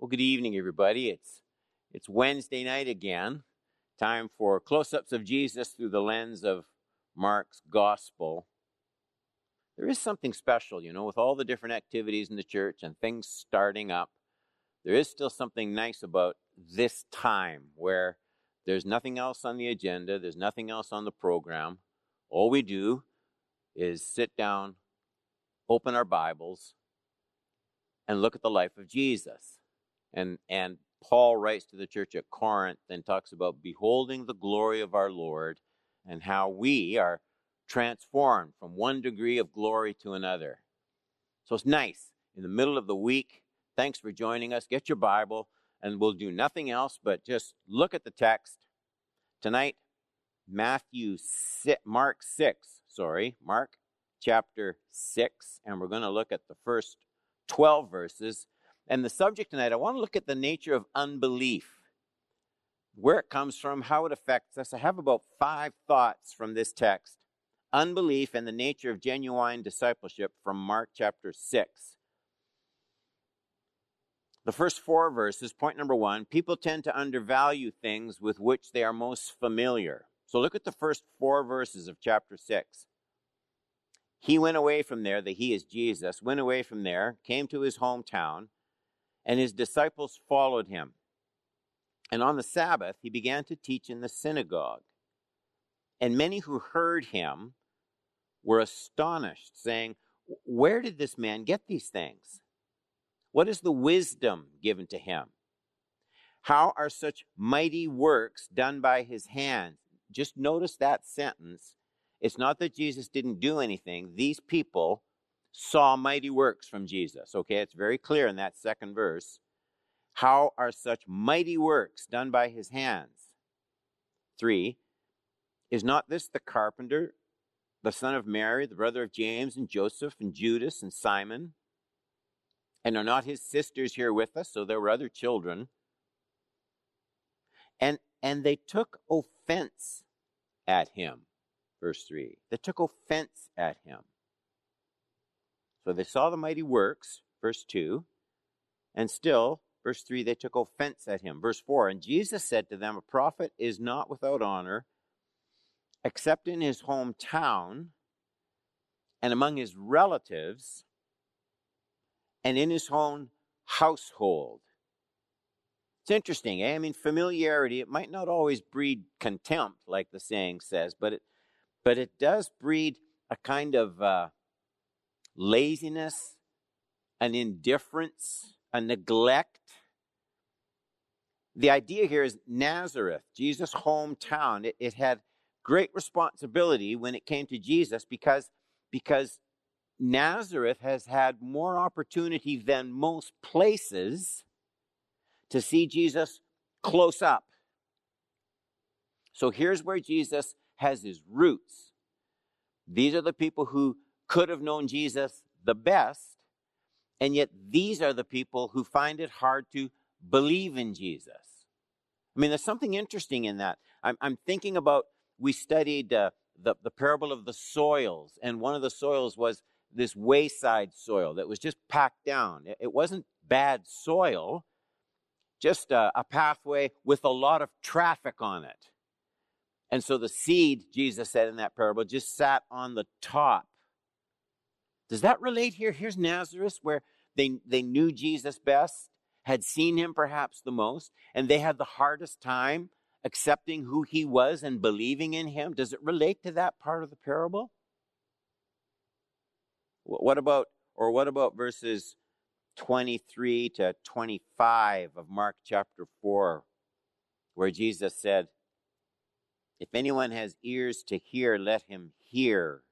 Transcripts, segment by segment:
Well, good evening, everybody. It's it's Wednesday night again. Time for close-ups of Jesus through the lens of Mark's gospel. There is something special, you know, with all the different activities in the church and things starting up. There is still something nice about this time where there's nothing else on the agenda, there's nothing else on the program. All we do is sit down, open our Bibles, and look at the life of Jesus. And, and Paul writes to the church at Corinth and talks about beholding the glory of our Lord and how we are transformed from one degree of glory to another. So it's nice. In the middle of the week, thanks for joining us. Get your Bible, and we'll do nothing else but just look at the text. Tonight, Matthew, 6, Mark 6, sorry, Mark chapter 6, and we're going to look at the first 12 verses and the subject tonight, I want to look at the nature of unbelief, where it comes from, how it affects us. I have about five thoughts from this text unbelief and the nature of genuine discipleship from Mark chapter 6. The first four verses, point number one people tend to undervalue things with which they are most familiar. So look at the first four verses of chapter 6. He went away from there, that he is Jesus, went away from there, came to his hometown and his disciples followed him. And on the Sabbath, he began to teach in the synagogue. And many who heard him were astonished, saying, Where did this man get these things? What is the wisdom given to him? How are such mighty works done by his hands? Just notice that sentence. It's not that Jesus didn't do anything. These people saw mighty works from Jesus. Okay, it's very clear in that second verse. How are such mighty works done by his hands? Three, is not this the carpenter, the son of Mary, the brother of James and Joseph and Judas and Simon? And are not his sisters here with us? So there were other children. And, and they took offense at him. Verse 3. They took offense at him. So they saw the mighty works, verse 2, and still, verse 3, they took offense at him. Verse 4, and Jesus said to them, A prophet is not without honor except in his hometown and among his relatives and in his own household. It's interesting, eh? I mean, familiarity, it might not always breed contempt, like the saying says, but it, but it does breed a kind of uh, laziness, an indifference, a neglect. The idea here is Nazareth, Jesus' hometown. It, it had great responsibility when it came to Jesus because, because Nazareth has had more opportunity than most places to see Jesus close up. So here's where Jesus has his roots. These are the people who could have known Jesus the best, and yet these are the people who find it hard to believe in Jesus. I mean, there's something interesting in that. I'm, I'm thinking about, we studied uh, the, the parable of the soils, and one of the soils was this wayside soil that was just packed down. It, it wasn't bad soil, just a, a pathway with a lot of traffic on it. And so the seed, Jesus said in that parable, just sat on the top does that relate here? Here's Nazareth, where they, they knew Jesus best, had seen him perhaps the most, and they had the hardest time accepting who he was and believing in him. Does it relate to that part of the parable? What about, or what about verses 23 to 25 of Mark chapter 4, where Jesus said, If anyone has ears to hear, let him hear.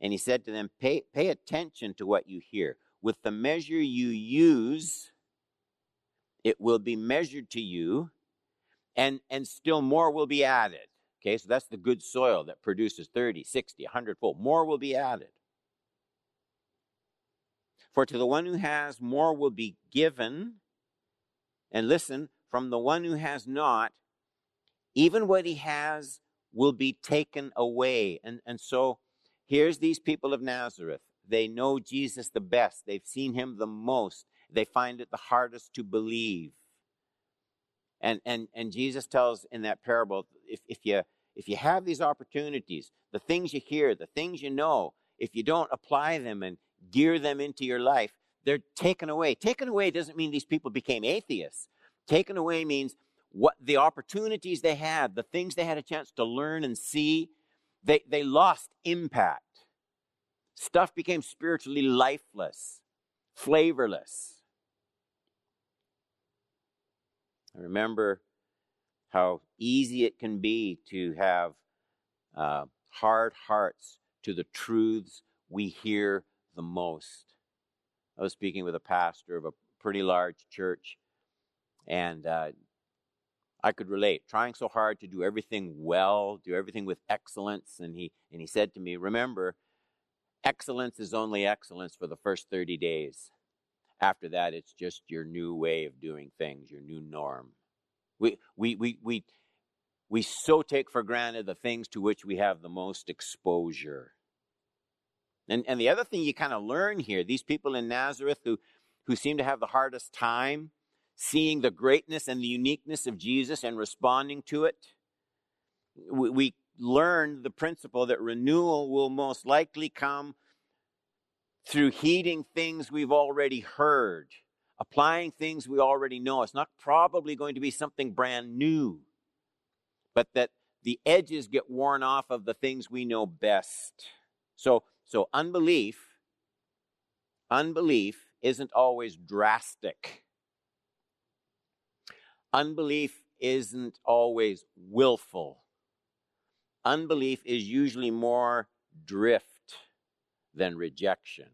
And he said to them, pay, pay attention to what you hear. With the measure you use, it will be measured to you, and, and still more will be added. Okay, so that's the good soil that produces 30, 60, 100 fold. More will be added. For to the one who has, more will be given. And listen, from the one who has not, even what he has will be taken away. And, and so Here's these people of Nazareth. They know Jesus the best. They've seen him the most. they find it the hardest to believe. And, and, and Jesus tells in that parable if, if, you, if you have these opportunities, the things you hear, the things you know, if you don't apply them and gear them into your life, they're taken away. Taken away doesn't mean these people became atheists. Taken away means what the opportunities they had, the things they had a chance to learn and see, they, they lost impact. Stuff became spiritually lifeless, flavorless. I remember how easy it can be to have uh, hard hearts to the truths we hear the most. I was speaking with a pastor of a pretty large church, and uh, I could relate. Trying so hard to do everything well, do everything with excellence, and he and he said to me, "Remember, excellence is only excellence for the first thirty days. After that, it's just your new way of doing things, your new norm. We we we we we so take for granted the things to which we have the most exposure." And, and the other thing you kind of learn here, these people in Nazareth who, who seem to have the hardest time seeing the greatness and the uniqueness of Jesus and responding to it, we, we learn the principle that renewal will most likely come through heeding things we've already heard, applying things we already know. It's not probably going to be something brand new, but that the edges get worn off of the things we know best. So so unbelief, unbelief isn't always drastic. Unbelief isn't always willful. Unbelief is usually more drift than rejection.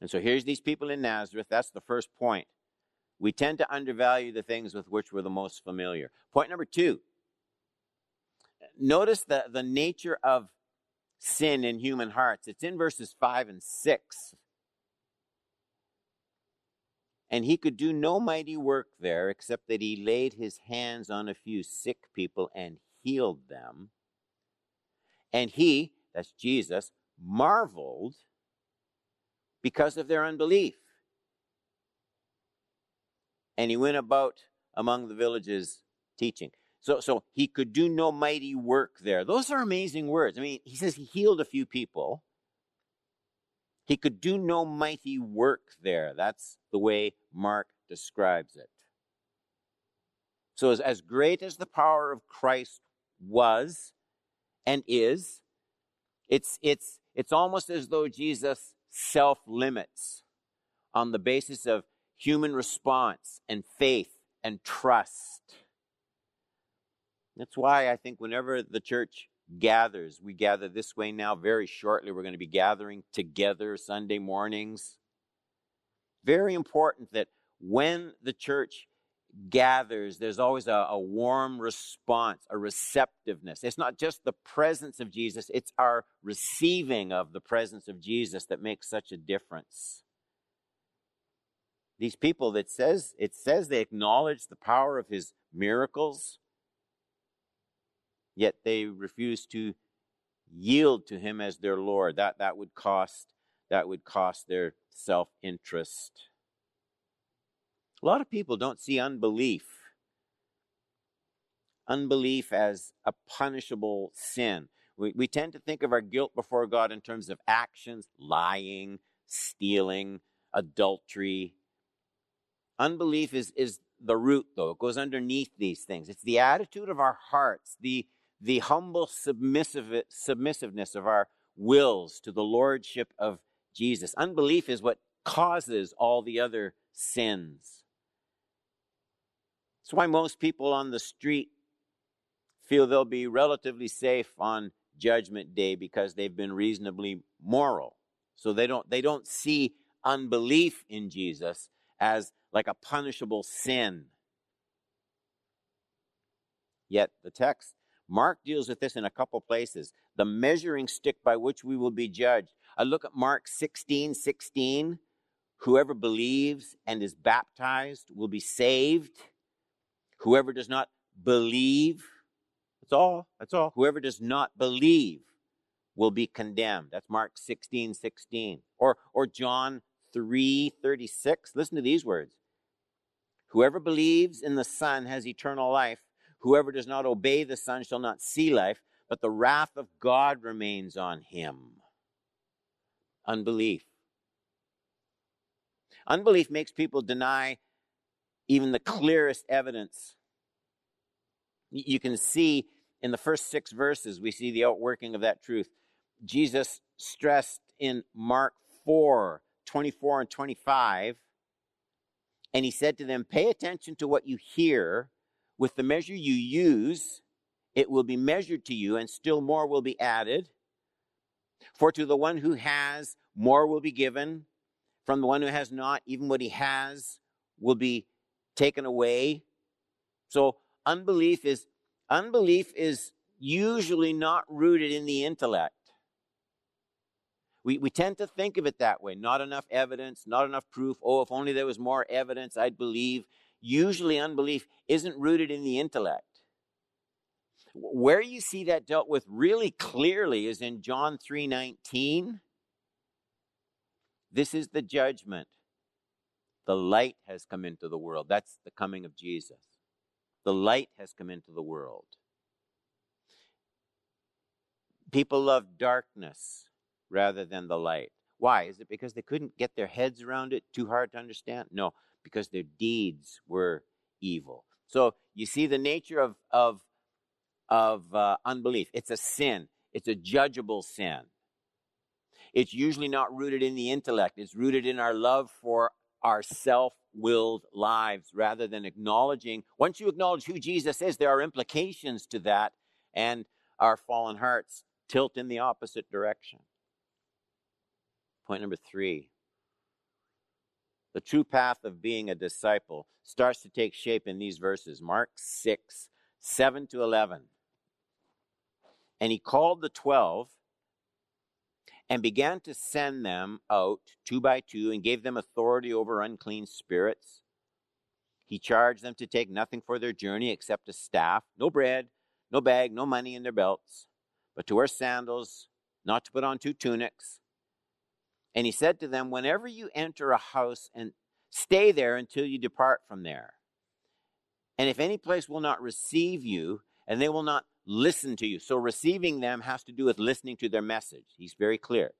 And so here's these people in Nazareth. That's the first point. We tend to undervalue the things with which we're the most familiar. Point number two notice the, the nature of sin in human hearts. It's in verses 5 and 6. And he could do no mighty work there except that he laid his hands on a few sick people and healed them. And he, that's Jesus, marveled because of their unbelief. And he went about among the villages teaching. So, so he could do no mighty work there. Those are amazing words. I mean, he says he healed a few people. He could do no mighty work there. That's the way Mark describes it. So, as, as great as the power of Christ was and is, it's, it's, it's almost as though Jesus self limits on the basis of human response and faith and trust. That's why I think whenever the church gathers, we gather this way now. Very shortly, we're going to be gathering together Sunday mornings. Very important that when the church gathers, there's always a, a, warm response, a receptiveness. It's not just the presence of Jesus, it's our receiving of the presence of Jesus that makes such a difference. These people that says it says they acknowledge the power of his miracles, yet they refuse to yield to him as their Lord. That, that would cost that would cost their self-interest. A lot of people don't see unbelief unbelief as a punishable sin. We, we tend to think of our guilt before God in terms of actions, lying, stealing, adultery. Unbelief is, is the root, though. It goes underneath these things. It's the attitude of our hearts, the, the humble submissive, submissiveness of our wills to the lordship of Jesus. Unbelief is what causes all the other sins. That's why most people on the street feel they'll be relatively safe on judgment day because they've been reasonably moral. So they don't they don't see unbelief in Jesus as like a punishable sin. Yet the text Mark deals with this in a couple places. The measuring stick by which we will be judged. I look at Mark 16 16. Whoever believes and is baptized will be saved. Whoever does not believe, that's all, that's all. Whoever does not believe will be condemned. That's Mark 16 16. Or, or John 3:36. Listen to these words. Whoever believes in the Son has eternal life. Whoever does not obey the Son shall not see life, but the wrath of God remains on him. Unbelief. Unbelief makes people deny even the clearest evidence. You can see in the first six verses, we see the outworking of that truth. Jesus stressed in Mark 4 24 and 25, and he said to them, Pay attention to what you hear. With the measure you use, it will be measured to you, and still more will be added. For to the one who has, more will be given. From the one who has not, even what he has will be taken away. So unbelief is unbelief is usually not rooted in the intellect. We, we tend to think of it that way. Not enough evidence, not enough proof. Oh, if only there was more evidence, I'd believe. Usually unbelief isn't rooted in the intellect. Where you see that dealt with really clearly is in John 3:19. This is the judgment. The light has come into the world. That's the coming of Jesus. The light has come into the world. People love darkness rather than the light. Why? Is it because they couldn't get their heads around it? Too hard to understand? No, because their deeds were evil. So you see the nature of, of, of uh, unbelief. It's a sin, it's a judgeable sin. It's usually not rooted in the intellect, it's rooted in our love for our self willed lives rather than acknowledging. Once you acknowledge who Jesus is, there are implications to that, and our fallen hearts tilt in the opposite direction. Point number three the true path of being a disciple starts to take shape in these verses Mark 6, 7 to 11. And he called the twelve and began to send them out two by two and gave them authority over unclean spirits. He charged them to take nothing for their journey except a staff, no bread, no bag, no money in their belts, but to wear sandals, not to put on two tunics. And he said to them, Whenever you enter a house, and stay there until you depart from there. And if any place will not receive you, and they will not listen to you. So receiving them has to do with listening to their message. He's very clear.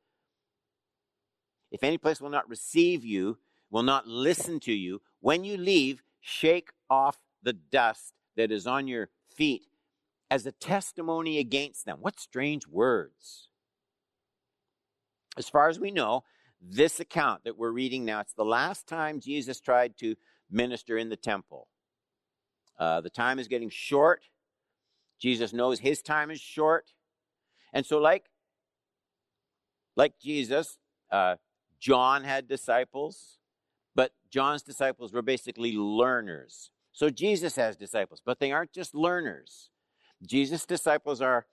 If any place will not receive you, will not listen to you, when you leave, shake off the dust that is on your feet as a testimony against them. What strange words. As far as we know, this account that we're reading now, it's the last time Jesus tried to minister in the temple. Uh, the time is getting short. Jesus knows his time is short. And so, like, like Jesus, uh, John had disciples, but John's disciples were basically learners. So Jesus has disciples, but they aren't just learners. Jesus' disciples are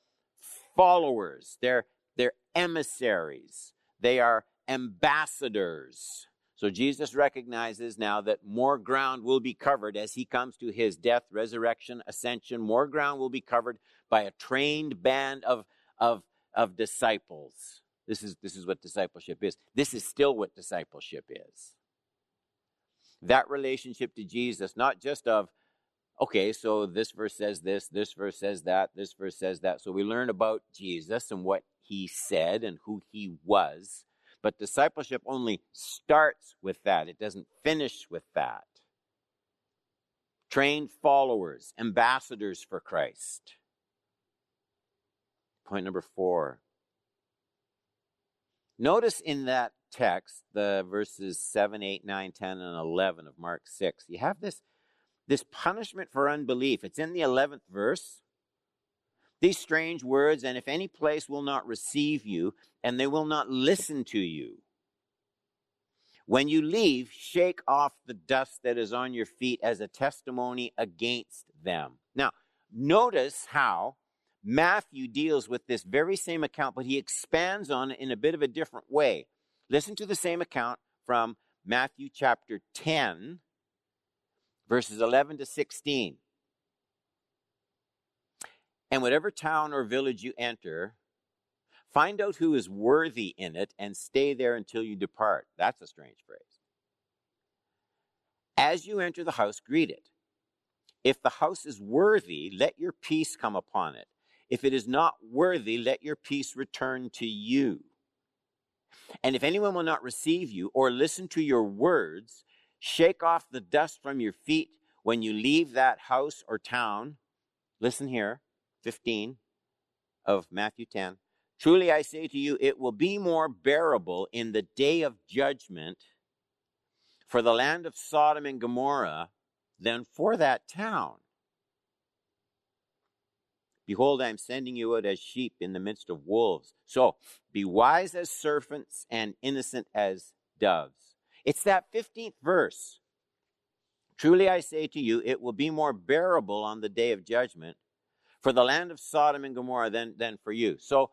followers. They're, they're emissaries. They are ambassadors. So Jesus recognizes now that more ground will be covered as he comes to his death, resurrection, ascension. More ground will be covered by a trained band of, of, of disciples. This is, this is what discipleship is. This is still what discipleship is. That relationship to Jesus, not just of, okay, so this verse says this, this verse says that, this verse says that. So we learn about Jesus and what he said and who he was but discipleship only starts with that, it doesn't finish with that. Trained followers, ambassadors for Christ. Point number four. Notice in that text, the verses 7, 8, 9, 10, and 11 of Mark 6, you have this, this punishment for unbelief. It's in the 11th verse these strange words, and if any place will not receive you, and they will not listen to you. When you leave, shake off the dust that is on your feet as a testimony against them. Now, notice how Matthew deals with this very same account, but he expands on it in a bit of a different way. Listen to the same account from Matthew chapter 10, verses 11 to 16. And whatever town or village you enter, Find out who is worthy in it and stay there until you depart. That's a strange phrase. As you enter the house, greet it. If the house is worthy, let your peace come upon it. If it is not worthy, let your peace return to you. And if anyone will not receive you or listen to your words, shake off the dust from your feet when you leave that house or town. Listen here, 15 of Matthew 10. Truly I say to you, it will be more bearable in the day of judgment for the land of Sodom and Gomorrah than for that town. Behold, I am sending you out as sheep in the midst of wolves. So be wise as serpents and innocent as doves. It's that 15th verse. Truly I say to you, it will be more bearable on the day of judgment for the land of Sodom and Gomorrah than, than for you. So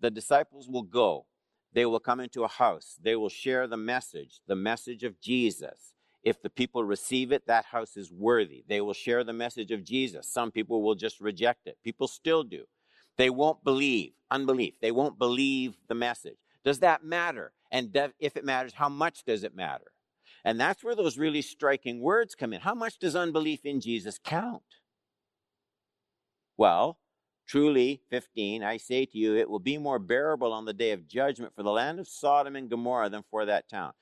the disciples will go. They will come into a house. They will share the message, the message of Jesus. If the people receive it, that house is worthy. They will share the message of Jesus. Some people will just reject it. People still do. They won't believe. Unbelief. They won't believe the message. Does that matter? And if it matters, how much does it matter? And that's where those really striking words come in. How much does unbelief in Jesus count? Well, truly, 15, I say to you, it will be more bearable on the day of judgment for the land of Sodom and Gomorrah than for that town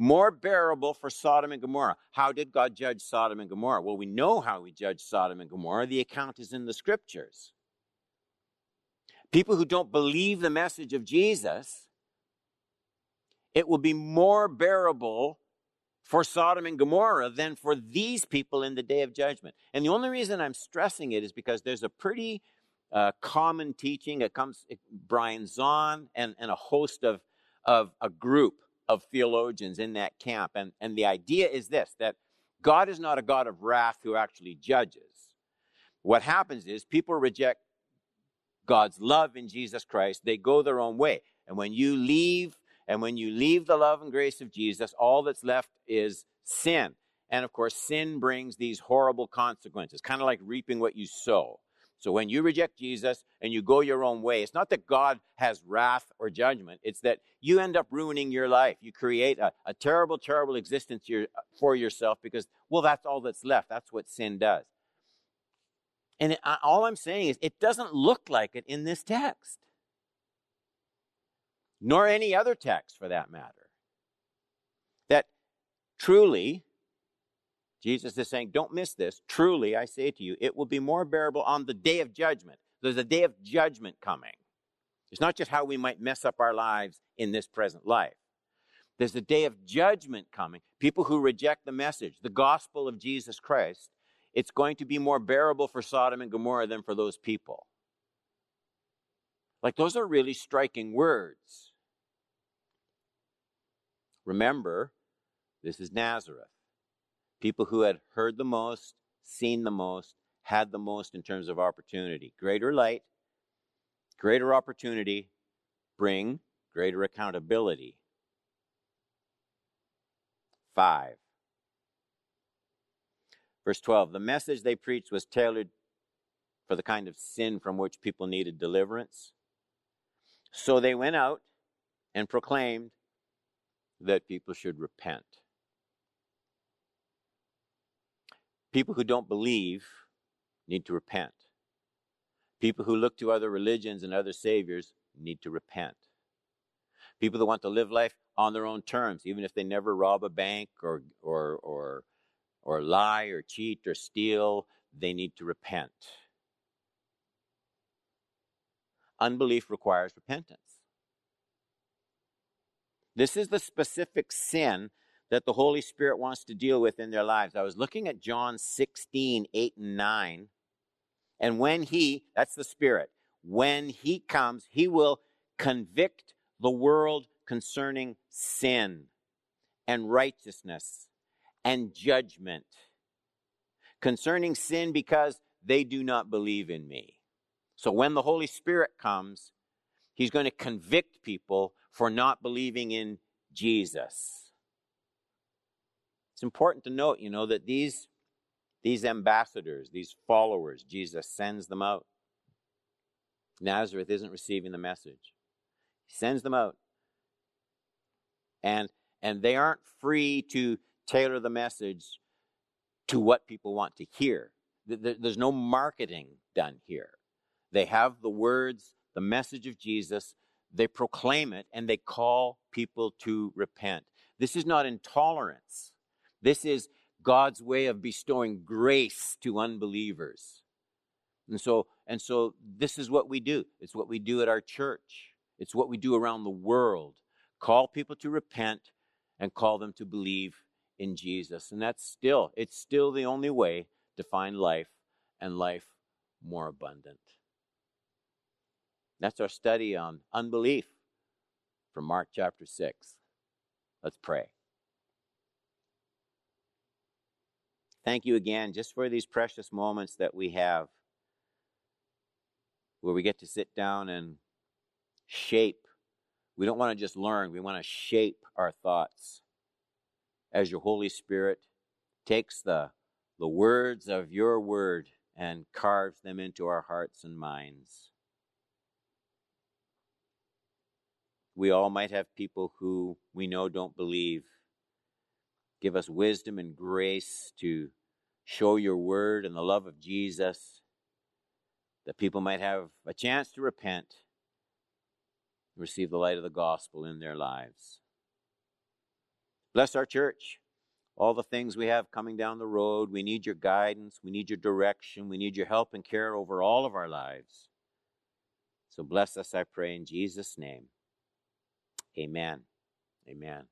more bearable for Sodom and Gomorrah. How did God judge Sodom and Gomorrah? Well, we know how he judged Sodom and Gomorrah. The account is in the scriptures. People who don't believe the message of Jesus, it will be more bearable for Sodom and Gomorrah than for these people in the day of judgment. And the only reason I'm stressing it is because there's a pretty uh, common teaching. It comes, it, Brian Zahnd and, and a host of, of a group of theologians in that camp. And, and the idea is this that God is not a God of wrath who actually judges. What happens is people reject God's love in Jesus Christ, they go their own way. And when you leave, and when you leave the love and grace of Jesus, all that's left is sin. And of course, sin brings these horrible consequences, kind of like reaping what you sow. So when you reject Jesus and you go your own way, it's not that God has wrath or judgment. It's that you end up ruining your life. You create a, a terrible, terrible existence for yourself because, well, that's all that's left. That's what sin does. And all I'm saying is it doesn't look like it in this text, nor any other text for that matter. That truly Jesus is saying, don't miss this. Truly, I say to you, it will be more bearable on the day of judgment. There's a day of judgment coming. It's not just how we might mess up our lives in this present life. There's a day of judgment coming. People who reject the message, the gospel of Jesus Christ, it's going to be more bearable for Sodom and Gomorrah than for those people. Like, those are really striking words. Remember, this is Nazareth. People who had heard the most, seen the most, had the most in terms of opportunity. Greater light, greater opportunity bring greater accountability. Five. Verse 12 The message they preached was tailored for the kind of sin from which people needed deliverance. So they went out and proclaimed that people should repent. People who don't believe need to repent. People who look to other religions and other saviors need to repent. People that want to live life on their own terms, even if they never rob a bank or, or, or, or lie or cheat or steal, they need to repent. Unbelief requires repentance. This is the specific sin that the Holy Spirit wants to deal with in their lives. I was looking at John 16, 8 and 9. And when He, that's the Spirit, when He comes, He will convict the world concerning sin and righteousness and judgment. Concerning sin because they do not believe in me. So when the Holy Spirit comes, He's going to convict people for not believing in Jesus. It's important to note, you know, that these, these ambassadors, these followers, Jesus sends them out. Nazareth isn't receiving the message. He sends them out. And and they aren't free to tailor the message to what people want to hear. There's no marketing done here. They have the words, the message of Jesus, they proclaim it, and they call people to repent. This is not intolerance. This is God's way of bestowing grace to unbelievers. And so, and so this is what we do. It's what we do at our church. It's what we do around the world. Call people to repent and call them to believe in Jesus. And that's still, it's still the only way to find life and life more abundant. That's our study on unbelief from Mark chapter 6. Let's pray. Thank you again just for these precious moments that we have where we get to sit down and shape. We don't want to just learn, we want to shape our thoughts as your Holy Spirit takes the, the words of your word and carves them into our hearts and minds. We all might have people who we know don't believe. Give us wisdom and grace to show your word and the love of Jesus, that people might have a chance to repent, and receive the light of the gospel in their lives. Bless our church. All the things we have coming down the road. We need your guidance. We need your direction. We need your help and care over all of our lives. So bless us, I pray, in Jesus' name. Amen. Amen.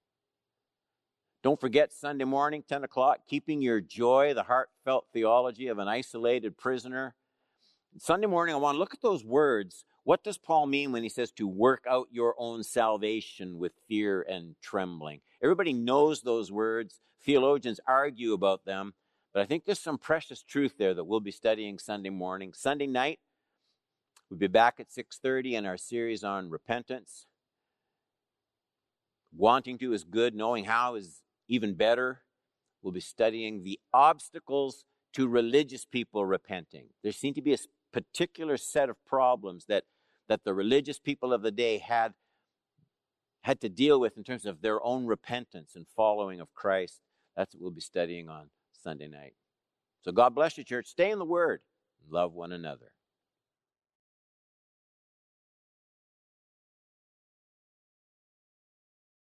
Don't forget Sunday morning, 10 o'clock, keeping your joy, the heartfelt theology of an isolated prisoner. Sunday morning, I want to look at those words what does Paul mean when he says to work out your own salvation with fear and trembling? Everybody knows those words. Theologians argue about them, but I think there's some precious truth there that we'll be studying Sunday morning. Sunday night, we'll be back at 6:30 in our series on repentance. Wanting to is good, knowing how is even better. We'll be studying the obstacles to religious people repenting. There seem to be a particular set of problems that that the religious people of the day had had to deal with in terms of their own repentance and following of Christ. That's what we'll be studying on Sunday night. So God bless you, church. Stay in the Word. Love one another.